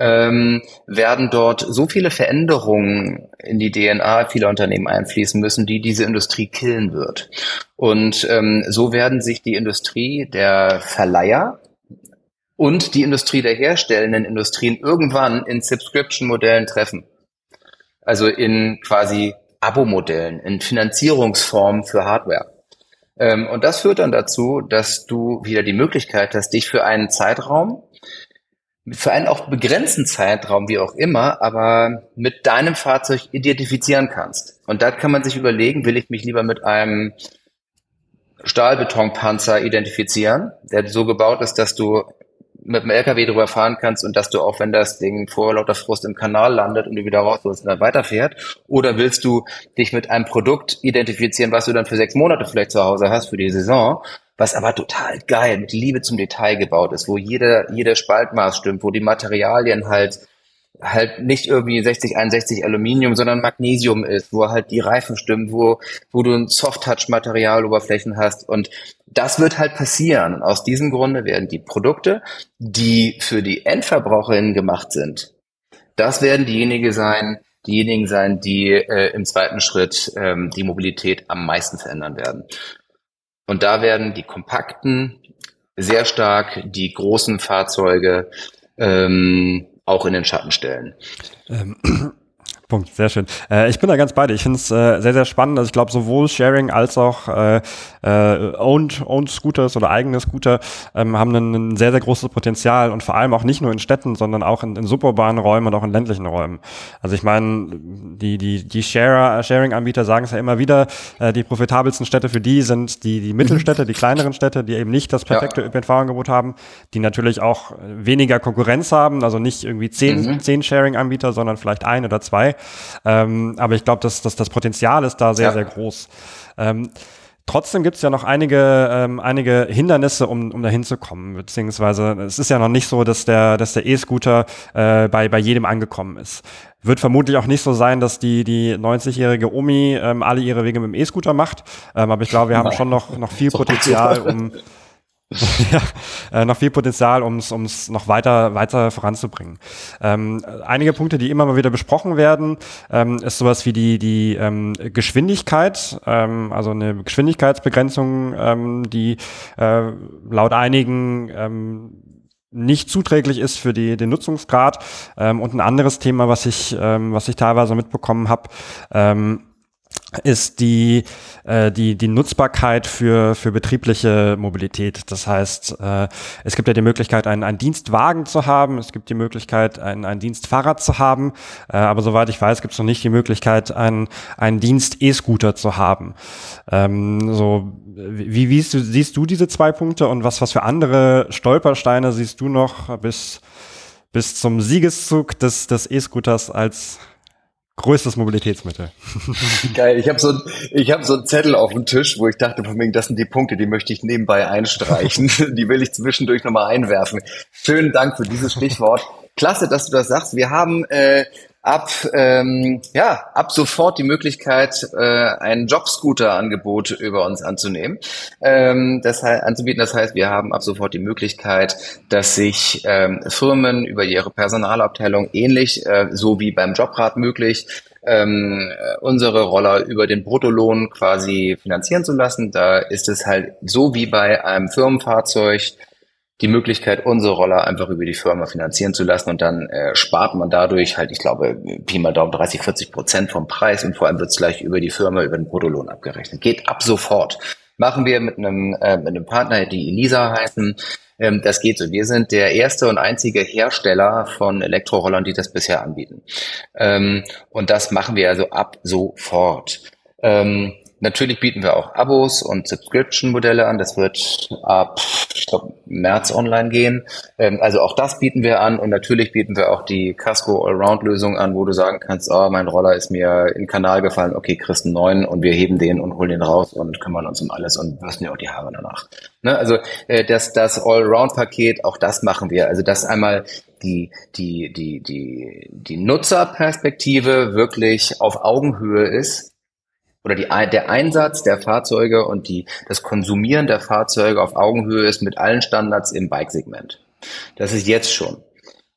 ähm, werden dort so viele Veränderungen in die DNA vieler Unternehmen einfließen müssen, die diese Industrie killen wird. Und ähm, so werden sich die Industrie der Verleiher und die Industrie der herstellenden Industrien irgendwann in Subscription-Modellen treffen. Also in quasi Abo-Modellen, in Finanzierungsformen für Hardware. Ähm, und das führt dann dazu, dass du wieder die Möglichkeit hast, dich für einen Zeitraum für einen auch begrenzten Zeitraum, wie auch immer, aber mit deinem Fahrzeug identifizieren kannst. Und da kann man sich überlegen, will ich mich lieber mit einem Stahlbetonpanzer identifizieren, der so gebaut ist, dass du mit dem LKW drüber fahren kannst und dass du auch, wenn das Ding vor lauter Frust im Kanal landet und du wieder raus und dann weiterfährt? Oder willst du dich mit einem Produkt identifizieren, was du dann für sechs Monate vielleicht zu Hause hast für die Saison was aber total geil mit Liebe zum Detail gebaut ist, wo jeder, jeder Spaltmaß stimmt, wo die Materialien halt halt nicht irgendwie 60, 61 Aluminium, sondern Magnesium ist, wo halt die Reifen stimmen, wo, wo du ein Soft-Touch-Materialoberflächen hast. Und das wird halt passieren. Und aus diesem Grunde werden die Produkte, die für die Endverbraucherinnen gemacht sind, das werden diejenigen sein, diejenigen sein, die äh, im zweiten Schritt ähm, die Mobilität am meisten verändern werden. Und da werden die kompakten sehr stark die großen Fahrzeuge ähm, auch in den Schatten stellen.
Ähm, Punkt, sehr schön. Äh, ich bin da ganz bei dir. Ich finde es äh, sehr, sehr spannend. Also ich glaube, sowohl Sharing als auch äh, äh, Owned, Owned Scooters oder eigene Scooter ähm, haben ein, sehr, sehr großes Potenzial und vor allem auch nicht nur in Städten, sondern auch in, in suburbanen Räumen und auch in ländlichen Räumen. Also ich meine, die, die, die Sharer, Sharing-Anbieter sagen es ja immer wieder, äh, die profitabelsten Städte für die sind die, die Mittelstädte, die kleineren Städte, die eben nicht das perfekte ja. ÖPNV-Angebot haben, die natürlich auch weniger Konkurrenz haben, also nicht irgendwie zehn, mhm. zehn Sharing-Anbieter, sondern vielleicht ein oder zwei. Ähm, aber ich glaube, dass, dass das Potenzial ist da sehr, ja. sehr groß. Ähm, Trotzdem gibt es ja noch einige, ähm, einige Hindernisse, um, um dahin zu kommen. Beziehungsweise es ist ja noch nicht so, dass der, dass der E-Scooter äh, bei, bei jedem angekommen ist. Wird vermutlich auch nicht so sein, dass die, die 90-jährige Omi ähm, alle ihre Wege mit dem E-Scooter macht. Ähm, aber ich glaube, wir haben schon noch, noch viel Potenzial, um, ja, äh, noch viel Potenzial, um es noch weiter, weiter voranzubringen. Ähm, einige Punkte, die immer mal wieder besprochen werden, ähm, ist sowas wie die, die ähm, Geschwindigkeit, ähm, also eine Geschwindigkeitsbegrenzung, ähm, die äh, laut einigen ähm, nicht zuträglich ist für die, den Nutzungsgrad. Ähm, und ein anderes Thema, was ich, ähm, was ich teilweise mitbekommen habe, ähm, ist die, äh, die, die Nutzbarkeit für, für betriebliche Mobilität. Das heißt, äh, es gibt ja die Möglichkeit, einen, einen Dienstwagen zu haben, es gibt die Möglichkeit, ein, ein Dienstfahrrad zu haben, äh, aber soweit ich weiß, gibt es noch nicht die Möglichkeit, einen, einen Dienst-E-Scooter zu haben. Ähm, so, wie, wie siehst, du, siehst du diese zwei Punkte und was, was für andere Stolpersteine siehst du noch bis, bis zum Siegeszug des, des E-Scooters als größtes Mobilitätsmittel.
Geil, ich habe so, ich hab so einen Zettel auf dem Tisch, wo ich dachte, von wegen, das sind die Punkte, die möchte ich nebenbei einstreichen. die will ich zwischendurch nochmal einwerfen. Schönen Dank für dieses Stichwort. Klasse, dass du das sagst. Wir haben äh, ab ähm, ja ab sofort die Möglichkeit, äh, ein Jobscooter-Angebot über uns anzunehmen, ähm, das heißt, anzubieten. Das heißt, wir haben ab sofort die Möglichkeit, dass sich ähm, Firmen über ihre Personalabteilung ähnlich äh, so wie beim Jobrat möglich ähm, unsere Roller über den Bruttolohn quasi finanzieren zu lassen. Da ist es halt so wie bei einem Firmenfahrzeug die Möglichkeit, unsere Roller einfach über die Firma finanzieren zu lassen und dann äh, spart man dadurch halt, ich glaube, Pi mal Daumen 30, 40 Prozent vom Preis und vor allem wird es gleich über die Firma, über den Bruttolohn abgerechnet. Geht ab sofort. Machen wir mit einem, äh, mit einem Partner, die Elisa heißen. Ähm, das geht so. Wir sind der erste und einzige Hersteller von Elektrorollern, die das bisher anbieten. Ähm, und das machen wir also ab sofort. Ähm, Natürlich bieten wir auch Abos und Subscription-Modelle an. Das wird ab, ich glaube, März online gehen. Ähm, also auch das bieten wir an. Und natürlich bieten wir auch die Casco Allround-Lösung an, wo du sagen kannst, oh, mein Roller ist mir in den Kanal gefallen. Okay, kriegst einen neuen und wir heben den und holen den raus und kümmern uns um alles und bürsten ja auch die Haare danach. Ne? Also äh, das, das Allround-Paket, auch das machen wir. Also das einmal die, die, die, die, die Nutzerperspektive wirklich auf Augenhöhe ist oder die, der Einsatz der Fahrzeuge und die, das Konsumieren der Fahrzeuge auf Augenhöhe ist mit allen Standards im Bike-Segment. Das ist jetzt schon.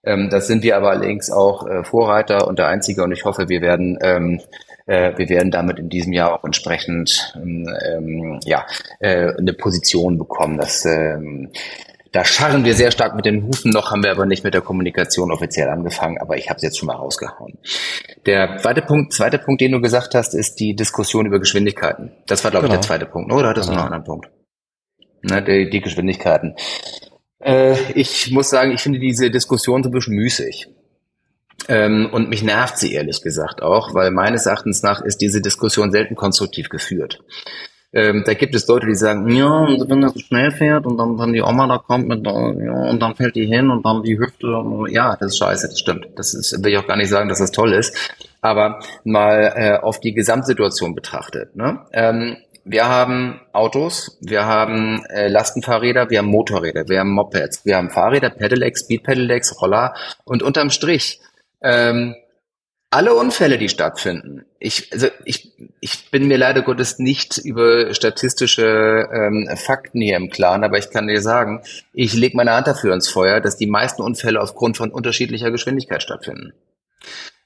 Ähm, das sind wir aber allerdings auch äh, Vorreiter und der Einzige und ich hoffe, wir werden ähm, äh, wir werden damit in diesem Jahr auch entsprechend ähm, ja, äh, eine Position bekommen, dass ähm, da scharren wir sehr stark mit den Hufen, noch haben wir aber nicht mit der Kommunikation offiziell angefangen, aber ich habe es jetzt schon mal rausgehauen. Der zweite Punkt, zweite Punkt, den du gesagt hast, ist die Diskussion über Geschwindigkeiten. Das war, glaube genau. ich, der genau. zweite Punkt, oder hattest du genau. noch einen anderen Punkt? Ne, die, die Geschwindigkeiten. Äh, ich muss sagen, ich finde diese Diskussion so ein bisschen müßig. Ähm, und mich nervt sie ehrlich gesagt auch, weil meines Erachtens nach ist diese Diskussion selten konstruktiv geführt. Ähm, da gibt es Leute, die sagen, ja, und wenn das so schnell fährt und dann, dann die Oma da kommt mit, ja, und dann fällt die hin und dann die Hüfte, und, ja, das ist scheiße, das stimmt. Das ist, will ich auch gar nicht sagen, dass das toll ist. Aber mal äh, auf die Gesamtsituation betrachtet. Ne? Ähm, wir haben Autos, wir haben äh, Lastenfahrräder, wir haben Motorräder, wir haben Mopeds, wir haben Fahrräder, Pedelecs, Speed Pedelecs, Roller und unterm Strich ähm, alle Unfälle, die stattfinden, ich, also ich, ich bin mir leider Gottes nicht über statistische ähm, Fakten hier im Klaren, aber ich kann dir sagen, ich lege meine Hand dafür ins Feuer, dass die meisten Unfälle aufgrund von unterschiedlicher Geschwindigkeit stattfinden.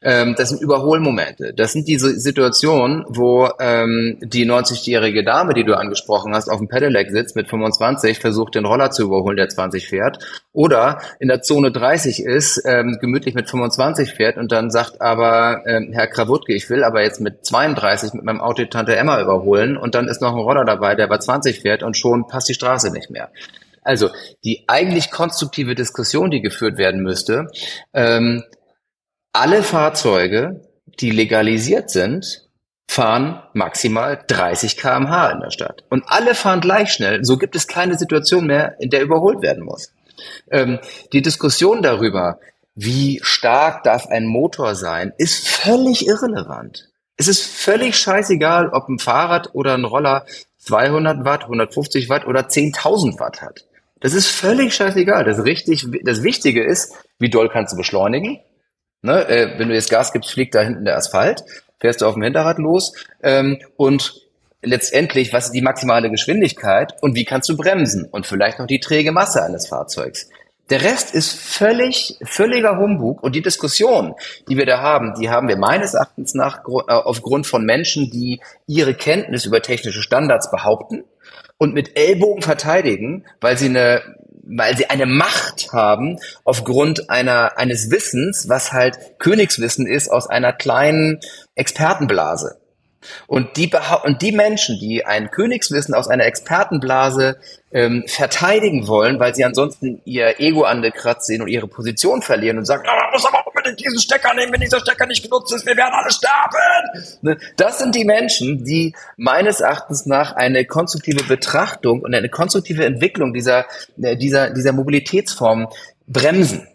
Ähm, das sind Überholmomente. Das sind diese Situationen, wo ähm, die 90-jährige Dame, die du angesprochen hast, auf dem Pedelec sitzt mit 25, versucht den Roller zu überholen, der 20 fährt, oder in der Zone 30 ist, ähm, gemütlich mit 25 fährt und dann sagt aber ähm, Herr Krawutke, ich will aber jetzt mit 32 mit meinem Auto Tante Emma überholen und dann ist noch ein Roller dabei, der bei 20 fährt und schon passt die Straße nicht mehr. Also die eigentlich konstruktive Diskussion, die geführt werden müsste, ähm, alle Fahrzeuge, die legalisiert sind, fahren maximal 30 kmh in der Stadt. Und alle fahren gleich schnell. So gibt es keine Situation mehr, in der überholt werden muss. Ähm, die Diskussion darüber, wie stark darf ein Motor sein, ist völlig irrelevant. Es ist völlig scheißegal, ob ein Fahrrad oder ein Roller 200 Watt, 150 Watt oder 10.000 Watt hat. Das ist völlig scheißegal. Das, richtig, das Wichtige ist, wie doll kannst du beschleunigen? Ne? Äh, wenn du jetzt Gas gibst, fliegt da hinten der Asphalt, fährst du auf dem Hinterrad los ähm, und letztendlich, was ist die maximale Geschwindigkeit und wie kannst du bremsen und vielleicht noch die träge Masse eines Fahrzeugs. Der Rest ist völlig, völliger Humbug und die Diskussion, die wir da haben, die haben wir meines Erachtens nach äh, aufgrund von Menschen, die ihre Kenntnis über technische Standards behaupten und mit Ellbogen verteidigen, weil sie eine weil sie eine Macht haben aufgrund einer eines Wissens, was halt Königswissen ist aus einer kleinen Expertenblase. Und die, und die Menschen, die ein Königswissen aus einer Expertenblase ähm, verteidigen wollen, weil sie ansonsten ihr Ego an der Kratz sehen und ihre Position verlieren und sagen, ah, man muss aber unbedingt diesen Stecker nehmen, wenn dieser Stecker nicht genutzt ist, wir werden alle sterben. Ne? Das sind die Menschen, die meines Erachtens nach eine konstruktive Betrachtung und eine konstruktive Entwicklung dieser, äh, dieser, dieser Mobilitätsform bremsen.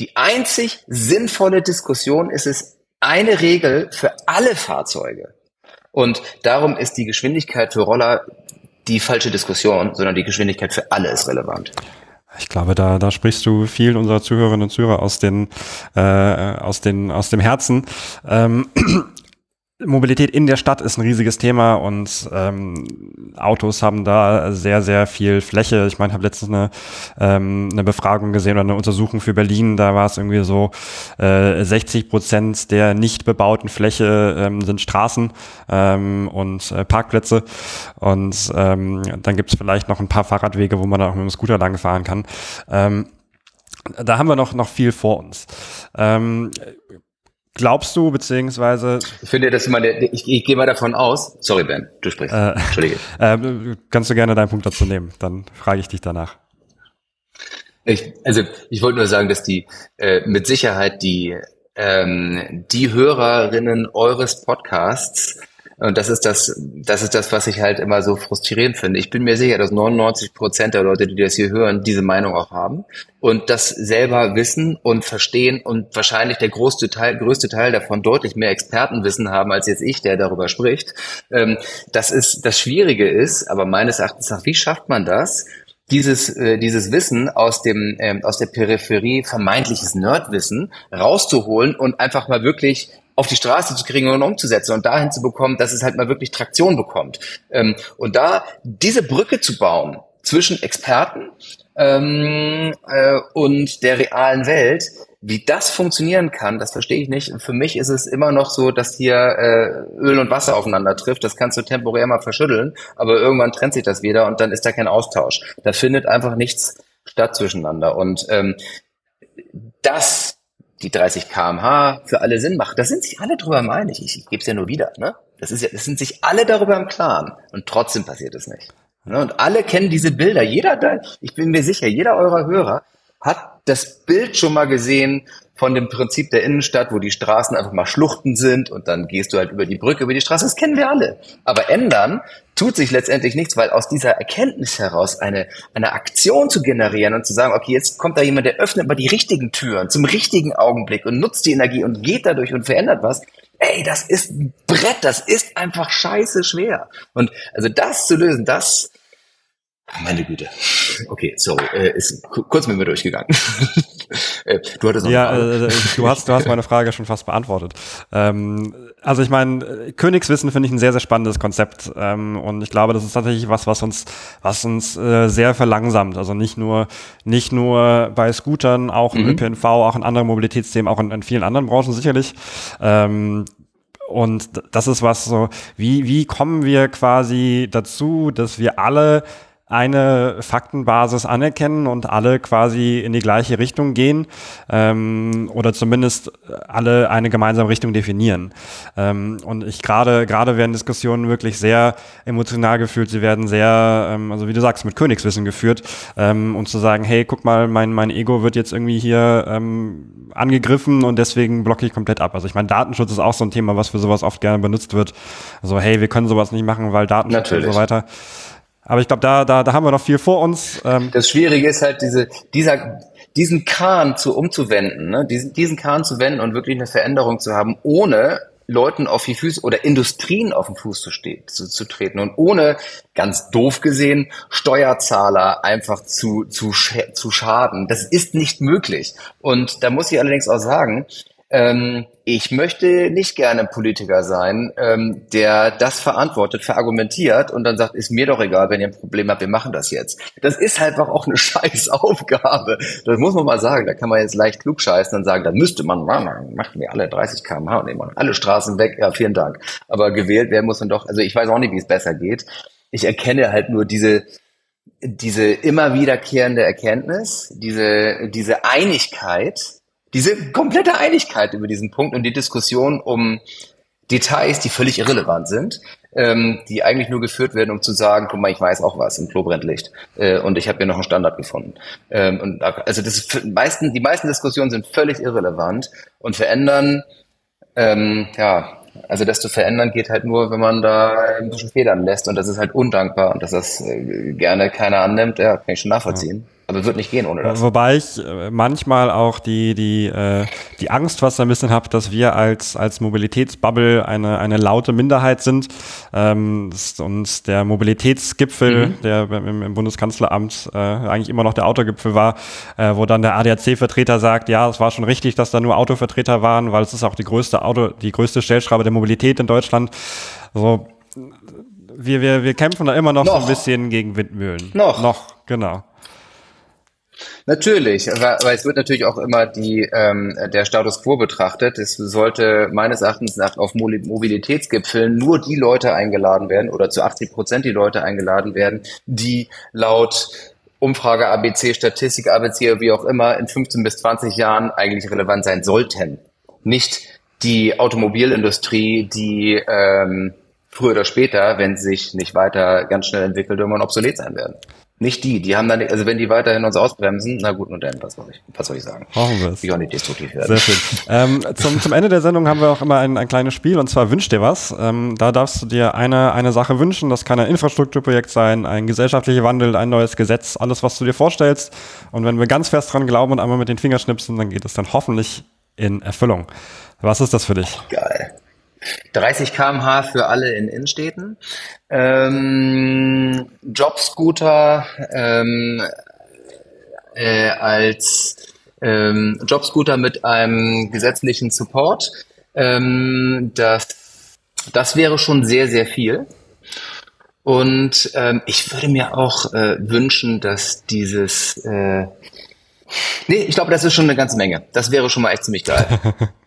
Die einzig sinnvolle Diskussion ist es, eine Regel für alle Fahrzeuge. Und darum ist die Geschwindigkeit für Roller die falsche Diskussion, sondern die Geschwindigkeit für alle ist relevant.
Ich glaube, da, da sprichst du vielen unserer Zuhörerinnen und Zuhörer aus den, äh, aus den, aus dem Herzen. Ähm, Mobilität in der Stadt ist ein riesiges Thema und ähm, Autos haben da sehr, sehr viel Fläche. Ich meine, habe letztens eine, ähm, eine Befragung gesehen oder eine Untersuchung für Berlin. Da war es irgendwie so, äh, 60 Prozent der nicht bebauten Fläche ähm, sind Straßen ähm, und äh, Parkplätze. Und ähm, dann gibt es vielleicht noch ein paar Fahrradwege, wo man da auch mit dem Scooter lang fahren kann. Ähm, da haben wir noch, noch viel vor uns. Ähm, Glaubst du, beziehungsweise.
Ich finde, dass man, ich, ich gehe mal davon aus. Sorry, Ben, du sprichst. Äh, Entschuldige.
Äh, kannst du gerne deinen Punkt dazu nehmen? Dann frage ich dich danach.
Ich, also, ich wollte nur sagen, dass die äh, mit Sicherheit die ähm, die Hörerinnen eures Podcasts und das ist das, das ist das, was ich halt immer so frustrierend finde. Ich bin mir sicher, dass 99 Prozent der Leute, die das hier hören, diese Meinung auch haben und das selber wissen und verstehen und wahrscheinlich der größte Teil, größte Teil davon deutlich mehr Expertenwissen haben als jetzt ich, der darüber spricht. Ähm, das ist, das Schwierige ist, aber meines Erachtens nach, wie schafft man das? dieses, äh, dieses Wissen aus dem ähm, aus der Peripherie, vermeintliches Nerdwissen rauszuholen und einfach mal wirklich auf die Straße zu kriegen und umzusetzen und dahin zu bekommen, dass es halt mal wirklich Traktion bekommt. Ähm, und da diese Brücke zu bauen zwischen Experten ähm, äh, und der realen Welt, wie das funktionieren kann, das verstehe ich nicht. Für mich ist es immer noch so, dass hier äh, Öl und Wasser aufeinander trifft. Das kannst du temporär mal verschütteln, aber irgendwann trennt sich das wieder und dann ist da kein Austausch. Da findet einfach nichts statt zwischeneinander. Und ähm, das die 30 kmh für alle Sinn macht. Da sind sich alle drüber im einig. Ich, ich gebe es ja nur wieder. Ne? Das, ist ja, das sind sich alle darüber im Klaren. Und trotzdem passiert es nicht. Ne? Und alle kennen diese Bilder. Jeder, ich bin mir sicher, jeder eurer Hörer hat das Bild schon mal gesehen von dem Prinzip der Innenstadt, wo die Straßen einfach mal Schluchten sind und dann gehst du halt über die Brücke, über die Straße. Das kennen wir alle. Aber ändern tut sich letztendlich nichts, weil aus dieser Erkenntnis heraus eine, eine Aktion zu generieren und zu sagen, okay, jetzt kommt da jemand, der öffnet mal die richtigen Türen zum richtigen Augenblick und nutzt die Energie und geht dadurch und verändert was. Ey, das ist ein Brett, das ist einfach scheiße schwer. Und also das zu lösen, das, meine Güte. Okay, sorry, äh, ist kurz mit mir durchgegangen.
Äh, du hattest noch ja, Frage. Äh, du hast, du hast meine Frage schon fast beantwortet. Ähm, also ich meine, Königswissen finde ich ein sehr, sehr spannendes Konzept ähm, und ich glaube, das ist tatsächlich was, was uns, was uns äh, sehr verlangsamt. Also nicht nur, nicht nur bei Scootern, auch im mhm. ÖPNV, auch in anderen Mobilitätsthemen, auch in, in vielen anderen Branchen sicherlich. Ähm, und das ist was so, wie, wie kommen wir quasi dazu, dass wir alle eine Faktenbasis anerkennen und alle quasi in die gleiche Richtung gehen ähm, oder zumindest alle eine gemeinsame Richtung definieren. Ähm, und ich gerade gerade werden Diskussionen wirklich sehr emotional geführt. Sie werden sehr, ähm, also wie du sagst, mit Königswissen geführt ähm, und zu sagen, hey, guck mal, mein mein Ego wird jetzt irgendwie hier ähm, angegriffen und deswegen blocke ich komplett ab. Also ich meine, Datenschutz ist auch so ein Thema, was für sowas oft gerne benutzt wird. Also hey, wir können sowas nicht machen, weil Datenschutz Natürlich. und so weiter. Aber ich glaube, da, da, da haben wir noch viel vor uns.
Ähm das Schwierige ist halt diese, dieser, diesen Kahn zu umzuwenden, ne? diesen, diesen Kahn zu wenden und wirklich eine Veränderung zu haben, ohne Leuten auf die Füße oder Industrien auf den Fuß zu, zu, zu treten und ohne, ganz doof gesehen, Steuerzahler einfach zu, zu, zu schaden. Das ist nicht möglich. Und da muss ich allerdings auch sagen, ähm, ich möchte nicht gerne Politiker sein, ähm, der das verantwortet, verargumentiert und dann sagt, ist mir doch egal, wenn ihr ein Problem habt, wir machen das jetzt. Das ist halt auch eine scheiß Aufgabe. Das muss man mal sagen. Da kann man jetzt leicht klug scheißen und sagen, da müsste man, macht mir alle 30 km/h und nehmen alle Straßen weg. Ja, vielen Dank. Aber gewählt werden muss man doch, also ich weiß auch nicht, wie es besser geht. Ich erkenne halt nur diese, diese immer wiederkehrende Erkenntnis, diese, diese Einigkeit, diese komplette Einigkeit über diesen Punkt und die Diskussion um Details, die völlig irrelevant sind, ähm, die eigentlich nur geführt werden, um zu sagen, guck mal, ich weiß auch was, im Klo brennt Licht äh, und ich habe hier noch einen Standard gefunden. Ähm, und also das ist meisten, die meisten Diskussionen sind völlig irrelevant und verändern, ähm, ja, also das zu verändern geht halt nur, wenn man da ein bisschen Federn lässt und das ist halt undankbar und dass das äh, gerne keiner annimmt, ja, kann ich schon nachvollziehen. Ja. Aber wird nicht gehen ohne das.
Wobei ich äh, manchmal auch die, die, äh, die Angst was ein bisschen habe, dass wir als, als Mobilitätsbubble eine, eine laute Minderheit sind. Ähm, und der Mobilitätsgipfel, mhm. der im, im Bundeskanzleramt äh, eigentlich immer noch der Autogipfel war, äh, wo dann der ADAC-Vertreter sagt, ja, es war schon richtig, dass da nur Autovertreter waren, weil es ist auch die größte Auto, die größte Stellschraube der Mobilität in Deutschland. So, wir, wir, wir kämpfen da immer noch, noch. so ein bisschen gegen Windmühlen.
Noch.
Noch, genau.
Natürlich, weil es wird natürlich auch immer die, ähm, der Status quo betrachtet. Es sollte meines Erachtens nach auf Mobilitätsgipfeln nur die Leute eingeladen werden oder zu 80 Prozent die Leute eingeladen werden, die laut Umfrage ABC, Statistik ABC, wie auch immer, in 15 bis 20 Jahren eigentlich relevant sein sollten. Nicht die Automobilindustrie, die ähm, früher oder später, wenn sie sich nicht weiter ganz schnell entwickelt, irgendwann obsolet sein werden. Nicht die, die haben dann, also wenn die weiterhin uns ausbremsen, na gut, und dann, was soll ich, was soll ich sagen?
Hoffen wir
es. Ich auch nicht destruktiv
werden. Sehr schön. ähm, zum, zum Ende der Sendung haben wir auch immer ein, ein kleines Spiel, und zwar Wünsch dir was. Ähm, da darfst du dir eine, eine Sache wünschen. Das kann ein Infrastrukturprojekt sein, ein gesellschaftlicher Wandel, ein neues Gesetz, alles, was du dir vorstellst. Und wenn wir ganz fest dran glauben und einmal mit den Fingern schnipsen, dann geht es dann hoffentlich in Erfüllung. Was ist das für dich?
Geil. 30 km/h für alle in Innenstädten. Ähm, Jobscooter ähm, äh, als ähm, Jobscooter mit einem gesetzlichen Support. Ähm, das, das wäre schon sehr, sehr viel. Und ähm, ich würde mir auch äh, wünschen, dass dieses... Äh, nee, ich glaube, das ist schon eine ganze Menge. Das wäre schon mal echt ziemlich geil.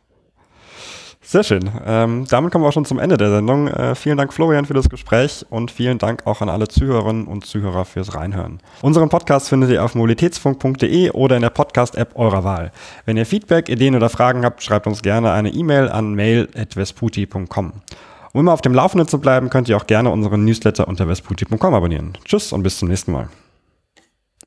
Sehr schön. Ähm, damit kommen wir auch schon zum Ende der Sendung. Äh, vielen Dank, Florian, für das Gespräch und vielen Dank auch an alle Zuhörerinnen und Zuhörer fürs Reinhören. Unseren Podcast findet ihr auf mobilitätsfunk.de oder in der Podcast-App eurer Wahl. Wenn ihr Feedback, Ideen oder Fragen habt, schreibt uns gerne eine E-Mail an mail.vesputi.com. Um immer auf dem Laufenden zu bleiben, könnt ihr auch gerne unseren Newsletter unter vesputi.com abonnieren. Tschüss und bis zum nächsten Mal.